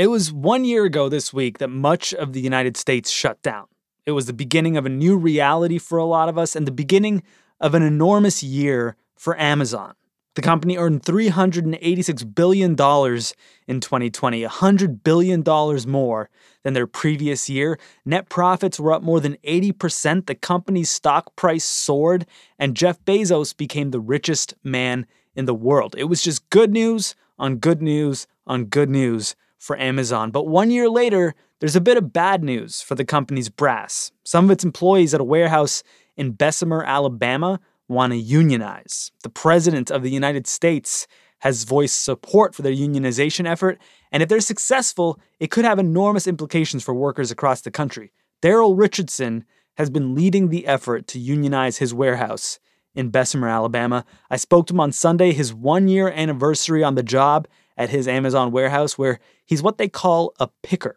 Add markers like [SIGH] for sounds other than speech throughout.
It was one year ago this week that much of the United States shut down. It was the beginning of a new reality for a lot of us and the beginning of an enormous year for Amazon. The company earned $386 billion in 2020, $100 billion more than their previous year. Net profits were up more than 80%. The company's stock price soared, and Jeff Bezos became the richest man in the world. It was just good news on good news on good news for Amazon. But one year later, there's a bit of bad news for the company's brass. Some of its employees at a warehouse in Bessemer, Alabama, want to unionize. The President of the United States has voiced support for their unionization effort, and if they're successful, it could have enormous implications for workers across the country. Darryl Richardson has been leading the effort to unionize his warehouse in Bessemer, Alabama. I spoke to him on Sunday, his one year anniversary on the job, at his Amazon warehouse where he's what they call a picker.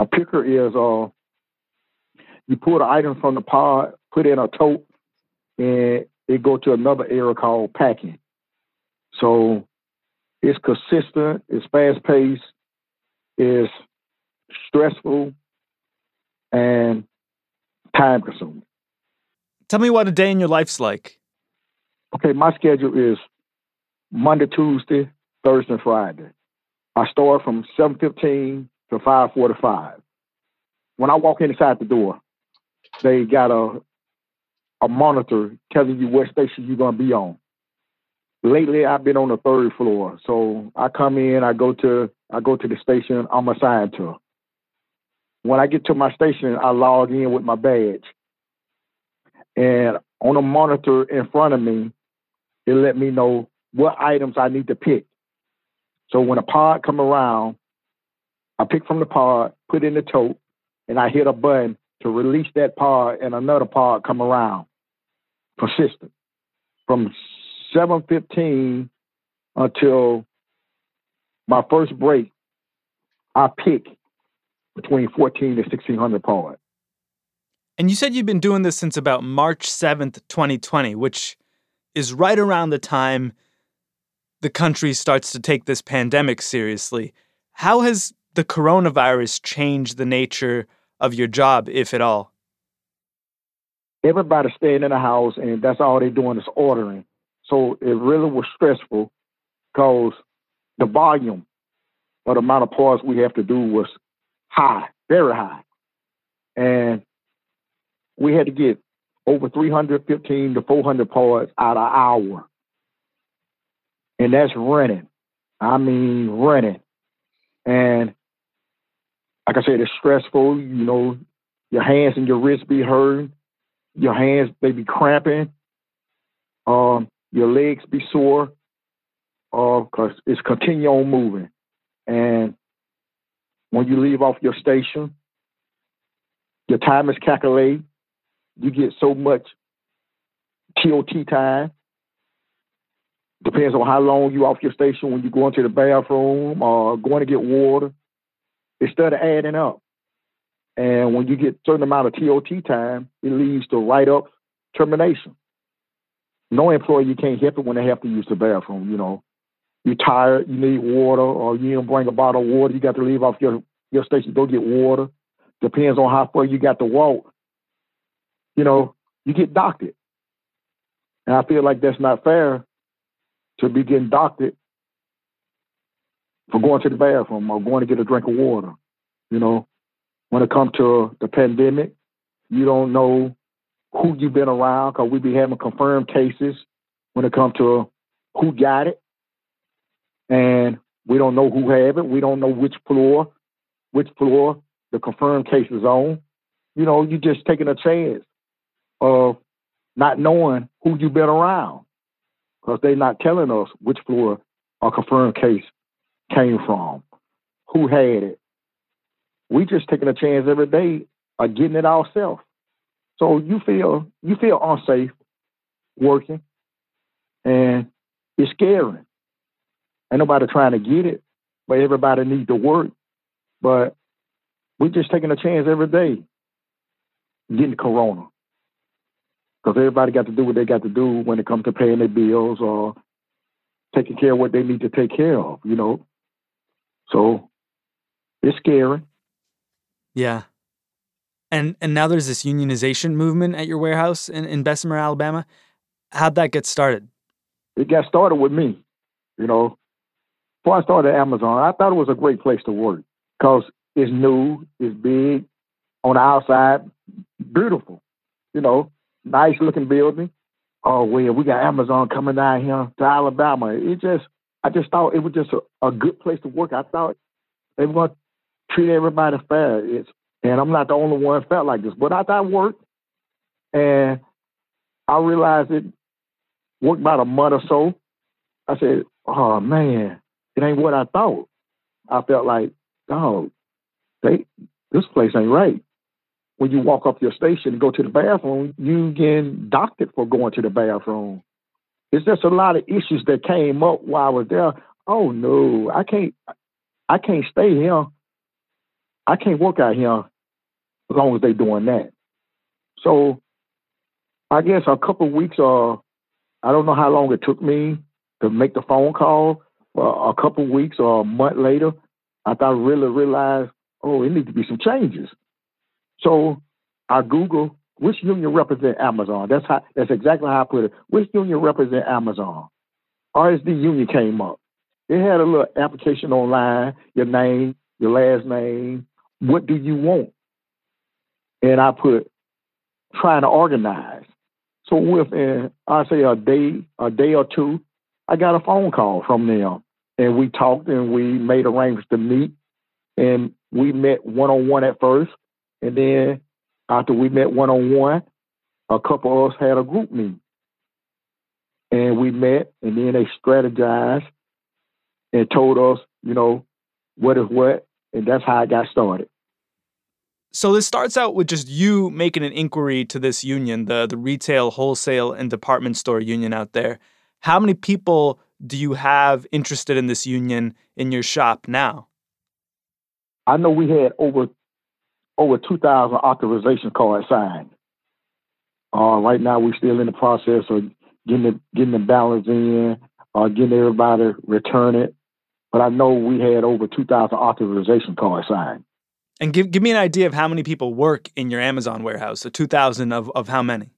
A picker is uh, you pull the item from the pod, put it in a tote, and it go to another area called packing. So it's consistent, it's fast paced, it's stressful, and time consuming. Tell me what a day in your life's like. Okay, my schedule is Monday, Tuesday, Thursday and Friday. I start from 7.15 to 5.45. When I walk inside the door, they got a a monitor telling you what station you're gonna be on. Lately, I've been on the third floor, so I come in, I go to I go to the station I'm assigned to. When I get to my station, I log in with my badge, and on a monitor in front of me, it let me know what items I need to pick. So when a pod come around, I pick from the pod, put in the tote, and I hit a button to release that pod and another pod come around. Persistent. From 7.15 until my first break, I pick between 14 and 1600 pods. And you said you've been doing this since about March 7th, 2020, which is right around the time the country starts to take this pandemic seriously. How has the coronavirus changed the nature of your job, if at all? Everybody's staying in the house, and that's all they're doing is ordering. So it really was stressful because the volume or the amount of parts we have to do was high, very high. And we had to get over 315 to 400 parts out of hour and that's running. I mean, running. And like I said, it's stressful. You know, your hands and your wrists be hurting. Your hands they be cramping. Um, your legs be sore. Uh, cause it's continue on moving. And when you leave off your station, your time is calculated. You get so much TOT time. Depends on how long you off your station when you go into the bathroom or going to get water. It started adding up. And when you get certain amount of TOT time, it leads to write up termination. No employee can't help it when they have to use the bathroom, you know. You're tired, you need water, or you didn't bring a bottle of water, you got to leave off your, your station, go get water. Depends on how far you got to walk. You know, you get docked. And I feel like that's not fair to be getting doctored for going to the bathroom or going to get a drink of water. You know, when it comes to the pandemic, you don't know who you've been around because we be having confirmed cases when it comes to who got it. And we don't know who have it. We don't know which floor, which floor the confirmed case is on. you know, you're just taking a chance of not knowing who you've been around because they're not telling us which floor a confirmed case came from, who had it. We just taking a chance every day of getting it ourselves. So you feel you feel unsafe working, and it's scary. Ain't nobody trying to get it, but everybody needs to work. But we're just taking a chance every day getting corona. Because everybody got to do what they got to do when it comes to paying their bills or taking care of what they need to take care of, you know. So it's scary. Yeah. And and now there's this unionization movement at your warehouse in, in Bessemer, Alabama. How'd that get started? It got started with me, you know. Before I started Amazon, I thought it was a great place to work because it's new, it's big, on the outside, beautiful, you know, nice looking building. Oh well, we got Amazon coming down here to Alabama. It just, I just thought it was just a, a good place to work. I thought they going to treat everybody fair. It's and I'm not the only one felt like this. But I thought worked, and I realized it worked about a month or so. I said, "Oh man, it ain't what I thought." I felt like, "Oh, they this place ain't right." When you walk up your station and go to the bathroom, you get docked for going to the bathroom. It's just a lot of issues that came up while I was there. Oh no, I can't, I can't stay here. I can't work out here as long as they're doing that. So I guess a couple weeks or uh, I don't know how long it took me to make the phone call. Uh, a couple weeks or a month later, I thought I really realized, oh, it needs to be some changes. So I Google which union represent Amazon. That's how. That's exactly how I put it. Which union represent Amazon? RSD union came up. It had a little application online. Your name, your last name. What do you want? and I put trying to organize. So within I say a day, a day or two, I got a phone call from them, and we talked and we made arrangements to meet, and we met one on one at first, and then after we met one on one, a couple of us had a group meeting, and we met, and then they strategized and told us, you know, what is what, and that's how I got started. So this starts out with just you making an inquiry to this union, the the retail, wholesale, and department store union out there. How many people do you have interested in this union in your shop now? I know we had over over two thousand authorization cards signed. Uh, right now, we're still in the process of getting the getting the balance in, uh, getting everybody return it. But I know we had over two thousand authorization cards signed. And give give me an idea of how many people work in your Amazon warehouse. So two thousand of of how many?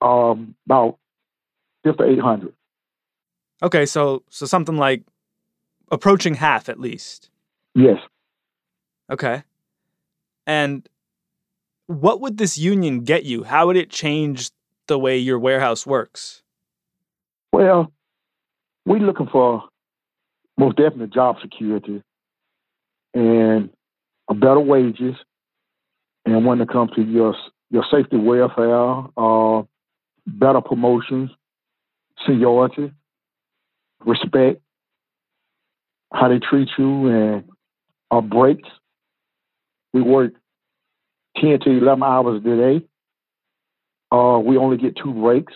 Um, about just eight hundred. Okay, so so something like approaching half at least. Yes. Okay. And what would this union get you? How would it change the way your warehouse works? Well, we're looking for most definitely job security and better wages, and when it comes to your your safety welfare, uh, better promotions, seniority, respect, how they treat you, and our breaks. We work 10 to 11 hours a day. Uh, we only get two breaks.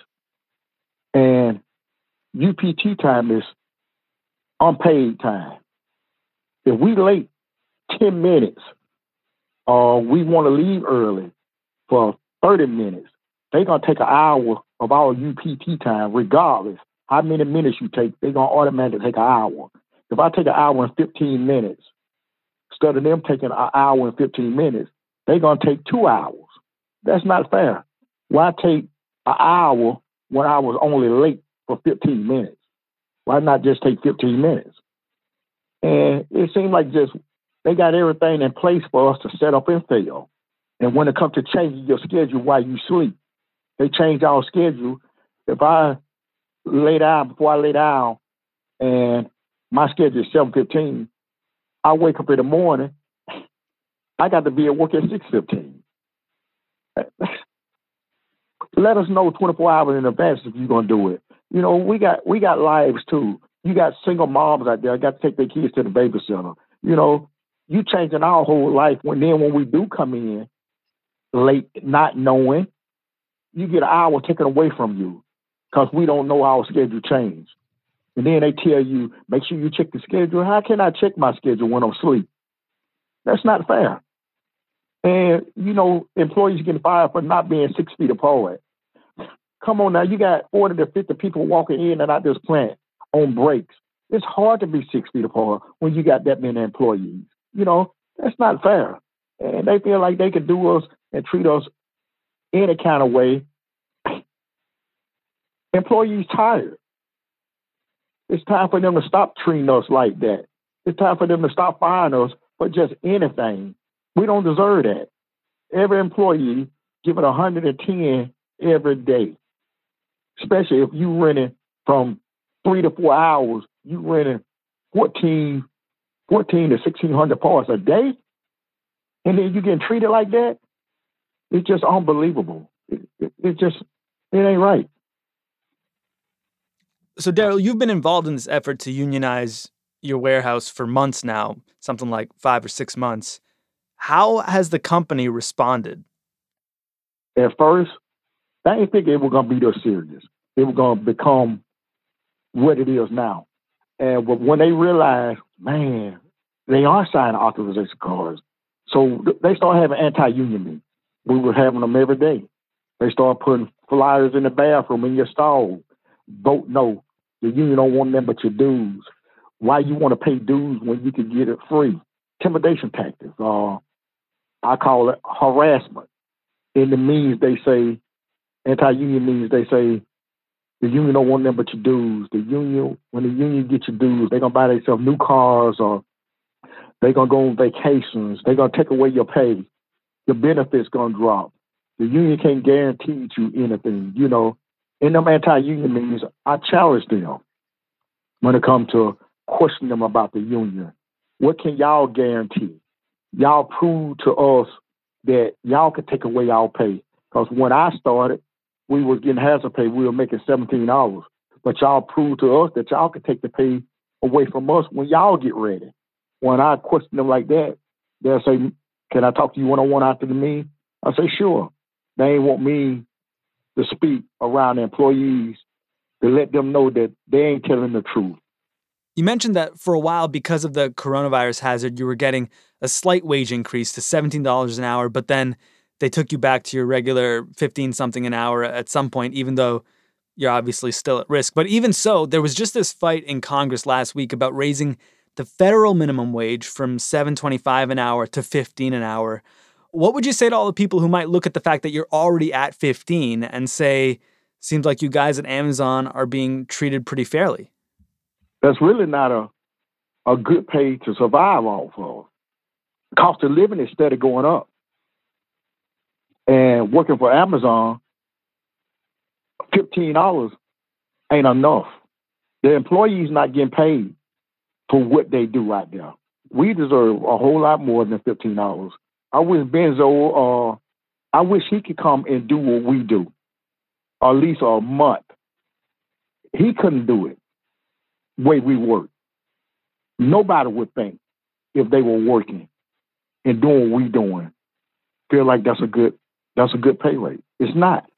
And UPT time is unpaid time. If we late 10 minutes, uh, we want to leave early for 30 minutes, they're going to take an hour of our UPT time, regardless how many minutes you take, they're going to automatically take an hour. If I take an hour and 15 minutes, instead of them taking an hour and 15 minutes, they're going to take two hours. That's not fair. Why take an hour when I was only late for 15 minutes? Why not just take 15 minutes? And it seemed like just they got everything in place for us to set up and fail. And when it comes to changing your schedule while you sleep, they change our schedule. If I lay down before I lay down and my schedule is 7.15, I wake up in the morning, I got to be at work at 6.15. Let us know 24 hours in advance if you're gonna do it. You know, we got we got lives too. You got single moms out there got to take their kids to the babysitter. You know, you changing our whole life. When then when we do come in late, not knowing, you get an hour taken away from you because we don't know our schedule change. And then they tell you, make sure you check the schedule. How can I check my schedule when I'm asleep? That's not fair. And, you know, employees getting fired for not being six feet apart. Come on now, you got 40 to 50 people walking in and out this plant on breaks. It's hard to be six feet apart when you got that many employees. You know, that's not fair. And they feel like they can do us and treat us any kind of way. Employees tired. It's time for them to stop treating us like that. It's time for them to stop firing us for just anything. We don't deserve that. Every employee give it 110 every day, especially if you renting from three to four hours, you renting 14, 14 to 1600 parts a day, and then you getting treated like that. It's just unbelievable. It, it, it just, it ain't right. So, Darryl, you've been involved in this effort to unionize your warehouse for months now, something like five or six months. How has the company responded? At first, I didn't think it was going to be this serious. It was going to become what it is now. And when they realized, man, they are signing authorization cards. So they started having anti-union meetings. We were having them every day. They started putting flyers in the bathroom in your stall. Vote no. The union don't want them but your dues. Why you want to pay dues when you can get it free? Intimidation tactics. Uh, I call it harassment. In the means they say, anti-union means they say, the union don't want them but your dues. The union, when the union get your dues, they're gonna buy themselves new cars or they're gonna go on vacations. They're gonna take away your pay. Your benefits gonna drop. The union can't guarantee you anything. You know, in them anti-union meetings, I challenge them when it comes to questioning them about the union. What can y'all guarantee? Y'all prove to us that y'all can take away our pay. Because when I started, we was getting hazard pay. We were making seventeen dollars, but y'all proved to us that y'all can take the pay away from us when y'all get ready. When I question them like that, they'll say, "Can I talk to you one on one after the meeting?" I say, "Sure." They ain't want me to speak around employees to let them know that they ain't telling the truth. You mentioned that for a while, because of the coronavirus hazard, you were getting a slight wage increase to $17 an hour, but then they took you back to your regular 15 something an hour at some point, even though you're obviously still at risk. But even so, there was just this fight in Congress last week about raising the federal minimum wage from 7.25 an hour to 15 an hour. What would you say to all the people who might look at the fact that you're already at 15 and say, seems like you guys at Amazon are being treated pretty fairly? That's really not a a good pay to survive off of. Cost of living is steady going up. And working for Amazon, fifteen dollars ain't enough. The employee's not getting paid for what they do right there. We deserve a whole lot more than fifteen dollars. I wish Benzo, uh, I wish he could come and do what we do, at least a month. He couldn't do it way we work. Nobody would think if they were working and doing what we doing, feel like that's a good that's a good pay rate. It's not.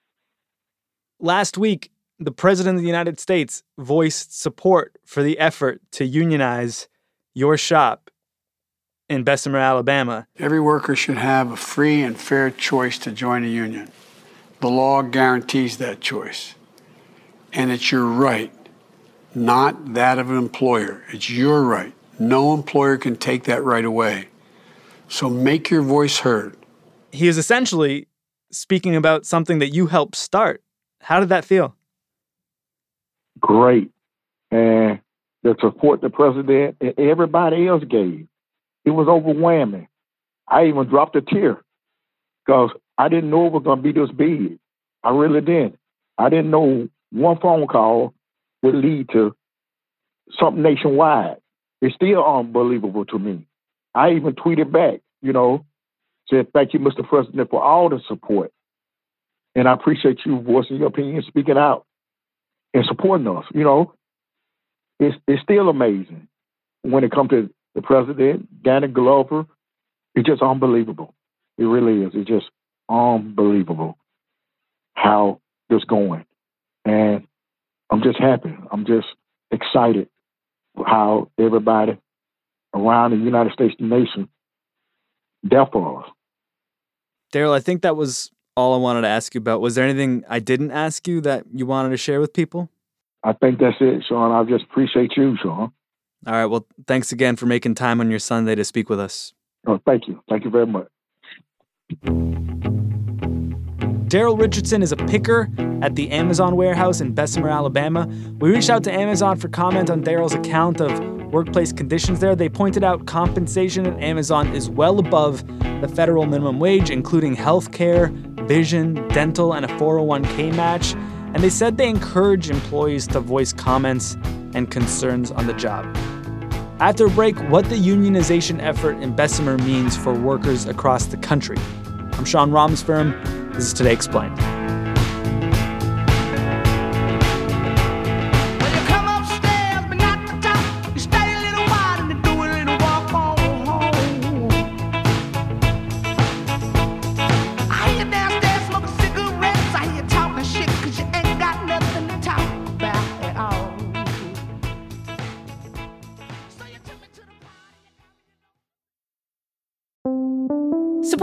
Last week, the President of the United States voiced support for the effort to unionize your shop in Bessemer, Alabama. Every worker should have a free and fair choice to join a union. The law guarantees that choice. And it's your right, not that of an employer. It's your right. No employer can take that right away. So make your voice heard. He is essentially speaking about something that you helped start. How did that feel? Great. And the support the president and everybody else gave it was overwhelming. I even dropped a tear because I didn't know it was going to be this big. I really didn't. I didn't know one phone call would lead to something nationwide. It's still unbelievable to me. I even tweeted back, you know, said, Thank you, Mr. President, for all the support. And I appreciate you voicing your opinion, speaking out, and supporting us. You know, it's it's still amazing when it comes to the president, Danny Glover. It's just unbelievable. It really is. It's just unbelievable how this going. And I'm just happy. I'm just excited how everybody around the United States nation there for us. Darryl, I think that was all I wanted to ask you about. Was there anything I didn't ask you that you wanted to share with people? I think that's it, Sean. I just appreciate you, Sean. All right. Well, thanks again for making time on your Sunday to speak with us. Oh, thank you. Thank you very much. Darryl Richardson is a picker at the Amazon warehouse in Bessemer, Alabama. We reached out to Amazon for comment on Darryl's account of workplace conditions there. They pointed out compensation at Amazon is well above the federal minimum wage, including health care, vision, dental, and a 401k match. And they said they encourage employees to voice comments and concerns on the job. After a break, what the unionization effort in Bessemer means for workers across the country. I'm Sean Rameswaram. This is Today Explained.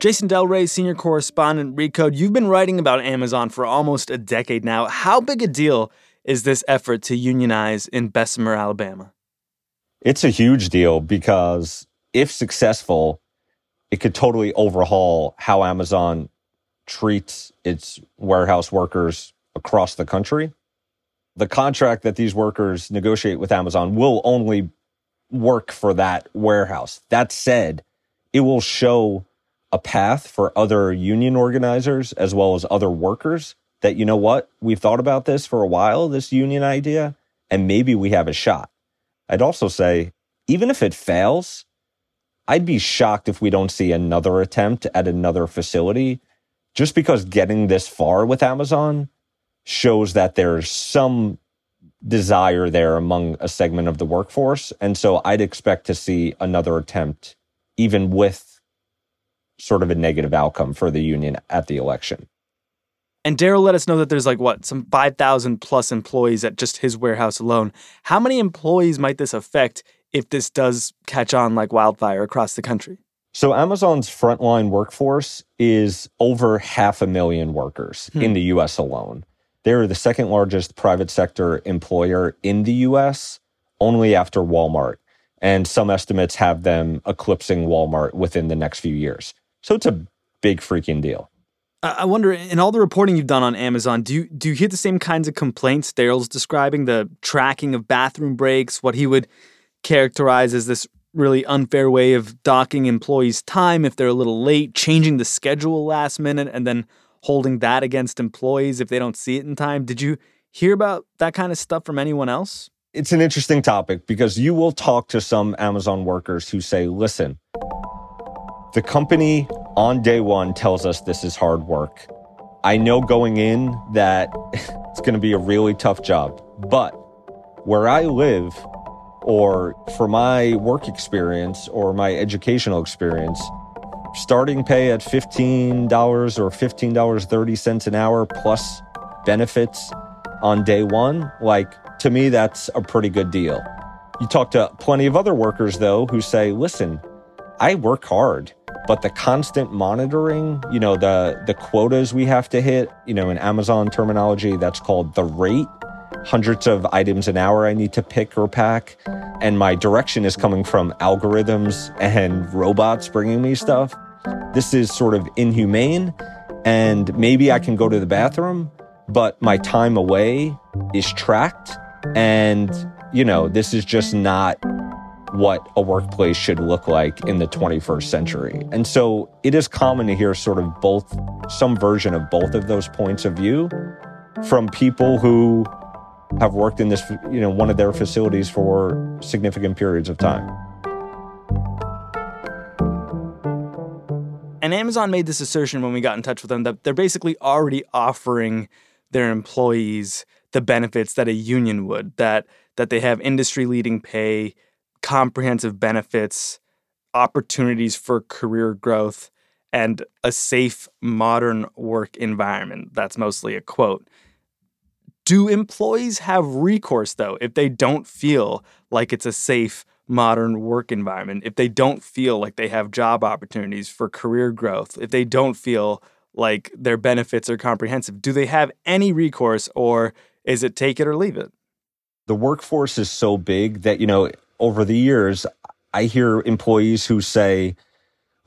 Jason Del Rey, senior correspondent, Recode. You've been writing about Amazon for almost a decade now. How big a deal is this effort to unionize in Bessemer, Alabama? It's a huge deal because if successful, it could totally overhaul how Amazon treats its warehouse workers across the country. The contract that these workers negotiate with Amazon will only work for that warehouse. That said, it will show a path for other union organizers as well as other workers that, you know what, we've thought about this for a while, this union idea, and maybe we have a shot. I'd also say, even if it fails, I'd be shocked if we don't see another attempt at another facility just because getting this far with Amazon shows that there's some desire there among a segment of the workforce. And so I'd expect to see another attempt, even with sort of a negative outcome for the union at the election. And Darryl let us know that there's like what, some 5,000 plus employees at just his warehouse alone. How many employees might this affect if this does catch on like wildfire across the country? So, Amazon's frontline workforce is over half a million workers hmm. in the US alone. They're the second largest private sector employer in the US, only after Walmart. And some estimates have them eclipsing Walmart within the next few years. So it's a big freaking deal. I wonder, in all the reporting you've done on Amazon, do you do you hear the same kinds of complaints Darryl's describing? The tracking of bathroom breaks, what he would characterize as this really unfair way of docking employees' time if they're a little late, changing the schedule last minute, and then holding that against employees if they don't see it in time. Did you hear about that kind of stuff from anyone else? It's an interesting topic because you will talk to some Amazon workers who say, listen, the company on day one tells us this is hard work. I know going in that [LAUGHS] it's going to be a really tough job, but where I live, or for my work experience or my educational experience, starting pay at $15 or $15.30 an hour plus benefits on day one, like to me, that's a pretty good deal. You talk to plenty of other workers, though, who say, listen, I work hard. But the constant monitoring, you know, the the quotas we have to hit, you know, in Amazon terminology, that's called the rate. hundreds of items an hour I need to pick or pack, and my direction is coming from algorithms and robots bringing me stuff. This is sort of inhumane, and maybe I can go to the bathroom, but my time away is tracked. And, you know, this is just not what a workplace should look like in the 21st century. And so it is common to hear sort of both, some version of both of those points of view from people who have worked in this, you know, one of their facilities for significant periods of time. And Amazon made this assertion when we got in touch with them that they're basically already offering their employees the benefits that a union would, that that they have industry leading pay, comprehensive benefits, opportunities for career growth, and a safe modern work environment. That's mostly a quote. Do employees have recourse though if they don't feel like it's a safe modern work environment, if they don't feel like they have job opportunities for career growth, if they don't feel like their benefits are comprehensive, do they have any recourse or is it take it or leave it? The workforce is so big that, you know, over the years, I hear employees who say,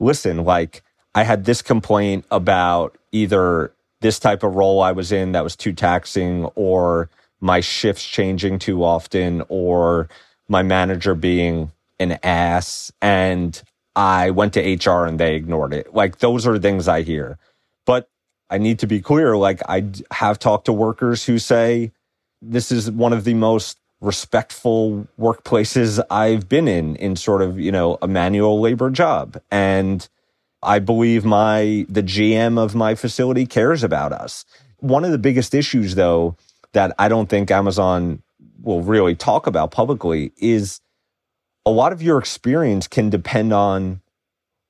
listen, like, I had this complaint about either this type of role I was in that was too taxing or my shifts changing too often or my manager being an ass and I went to HR and they ignored it. Like those are things I hear. But I need to be clear. Like I have talked to workers who say this is one of the most respectful workplaces I've been in, in sort of, you know, a manual labor job. And I believe my, the GM of my facility cares about us. One of the biggest issues though, that I don't think Amazon will really talk about publicly is a lot of your experience can depend on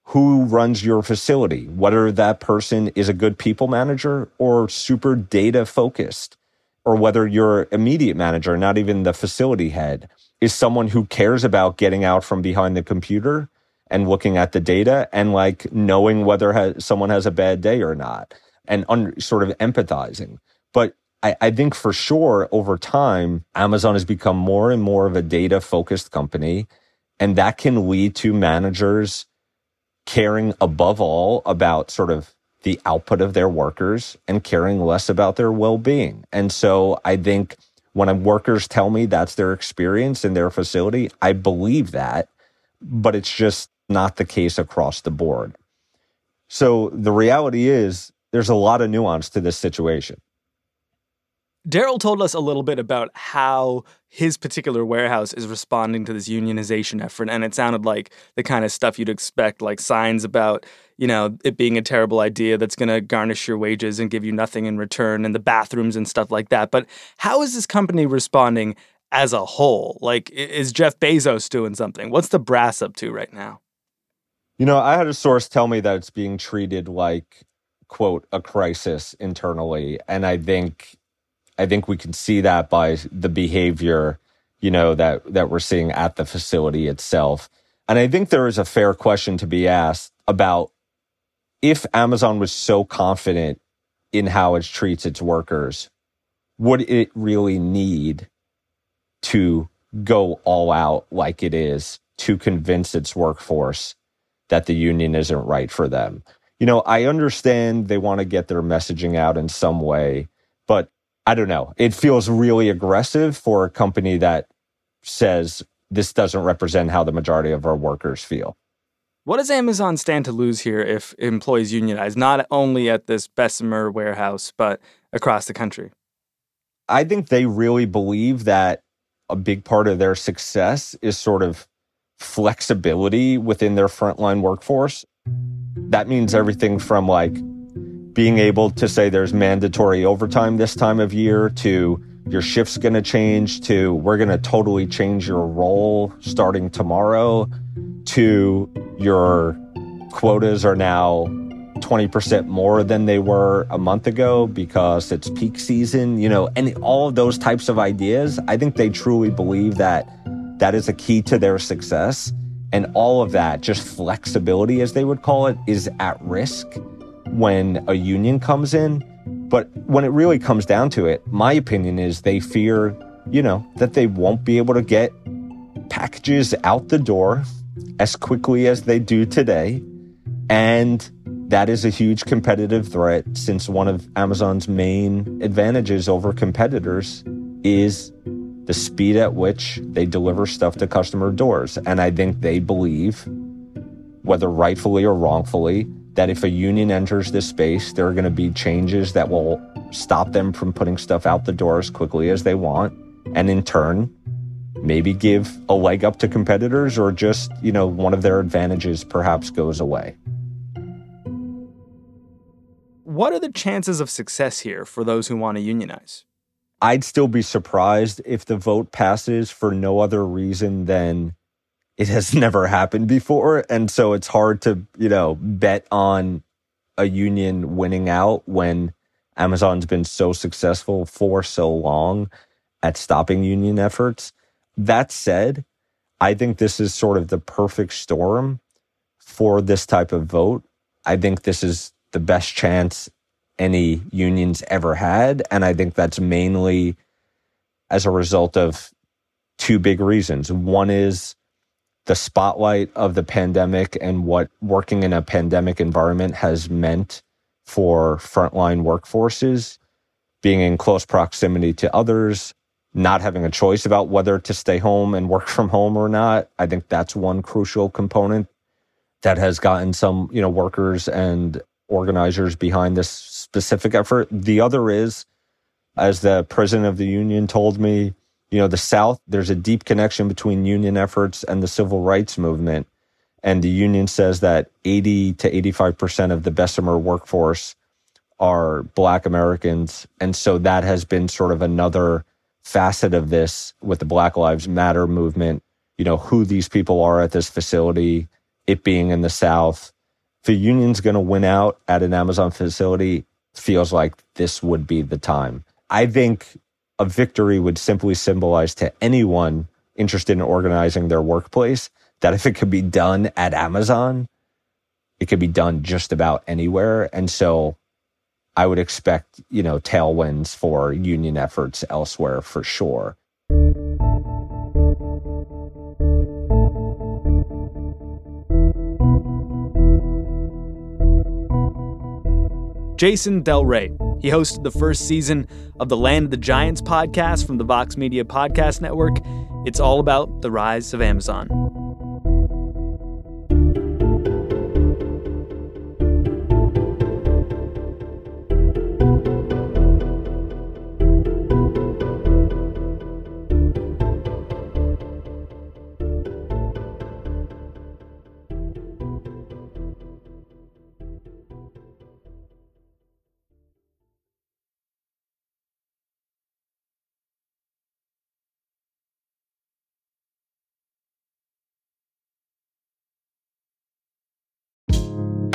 who runs your facility, whether that person is a good people manager or super data focused, or whether your immediate manager, not even the facility head, is someone who cares about getting out from behind the computer and looking at the data and like knowing whether has, someone has a bad day or not and un, sort of empathizing. But I, I think for sure over time, Amazon has become more and more of a data focused company. And that can lead to managers caring above all about sort of the output of their workers and caring less about their well being. And so I think when workers tell me that's their experience in their facility, I believe that, but it's just not the case across the board. So the reality is there's a lot of nuance to this situation. Darryl told us a little bit about how his particular warehouse is responding to this unionization effort. And it sounded like the kind of stuff you'd expect, like signs about, you know, it being a terrible idea that's going to garnish your wages and give you nothing in return, and the bathrooms and stuff like that. But how is this company responding as a whole? Like, is Jeff Bezos doing something? What's the brass up to right now? You know, I had a source tell me that it's being treated like, quote, a crisis internally. And I think I think we can see that by the behavior, you know, that, that we're seeing at the facility itself. And I think there is a fair question to be asked about if Amazon was so confident in how it treats its workers, would it really need to go all out like it is to convince its workforce that the union isn't right for them? You know, I understand they want to get their messaging out in some way, but I don't know. It feels really aggressive for a company that says this doesn't represent how the majority of our workers feel. What does Amazon stand to lose here if employees unionize, not only at this Bessemer warehouse, but across the country? I think they really believe that a big part of their success is sort of flexibility within their frontline workforce. That means everything from like being able to say there's mandatory overtime this time of year to your shift's going to change to we're going to totally change your role starting tomorrow to your quotas are now 20% more than they were a month ago because it's peak season, you know, and all of those types of ideas. I think they truly believe that that is a key to their success. And all of that, just flexibility, as they would call it, is at risk when a union comes in But when it really comes down to it, my opinion is they fear, you know, that they won't be able to get packages out the door as quickly as they do today. And that is a huge competitive threat since one of Amazon's main advantages over competitors is the speed at which they deliver stuff to customer doors. And I think they believe, whether rightfully or wrongfully, that if a union enters this space, there are going to be changes that will stop them from putting stuff out the door as quickly as they want. And in turn, maybe give a leg up to competitors or just, you know, one of their advantages perhaps goes away. What are the chances of success here for those who want to unionize? I'd still be surprised if the vote passes for no other reason than it has [LAUGHS] never happened before. And so it's hard to, you know, bet on a union winning out when Amazon's been so successful for so long at stopping union efforts. That said, I think this is sort of the perfect storm for this type of vote. I think this is the best chance any unions ever had. And I think that's mainly as a result of two big reasons. One is the spotlight of the pandemic and what working in a pandemic environment has meant for frontline workforces, being in close proximity to others, not having a choice about whether to stay home and work [LAUGHS] from home or not. I think that's one crucial component that has gotten some, you know, workers and organizers behind this specific effort. The other is, as the president of the union told me, you know, the South, there's a deep connection between union efforts and the civil rights movement. And the union says that 80 to 85% of the Bessemer workforce are Black Americans. And so that has been sort of another facet of this with the Black Lives Matter movement, you know, who these people are at this facility, it being in the South. If union's going to win out at an Amazon facility, feels like this would be the time. I think a victory would simply symbolize to anyone interested in organizing their workplace that if it could be done at Amazon, it could be done just about anywhere. And so I would expect, you know, tailwinds for union efforts elsewhere for sure. Jason Del Rey. He hosted the first season of the Land of the Giants podcast from the Vox Media Podcast Network. It's all about the rise of Amazon.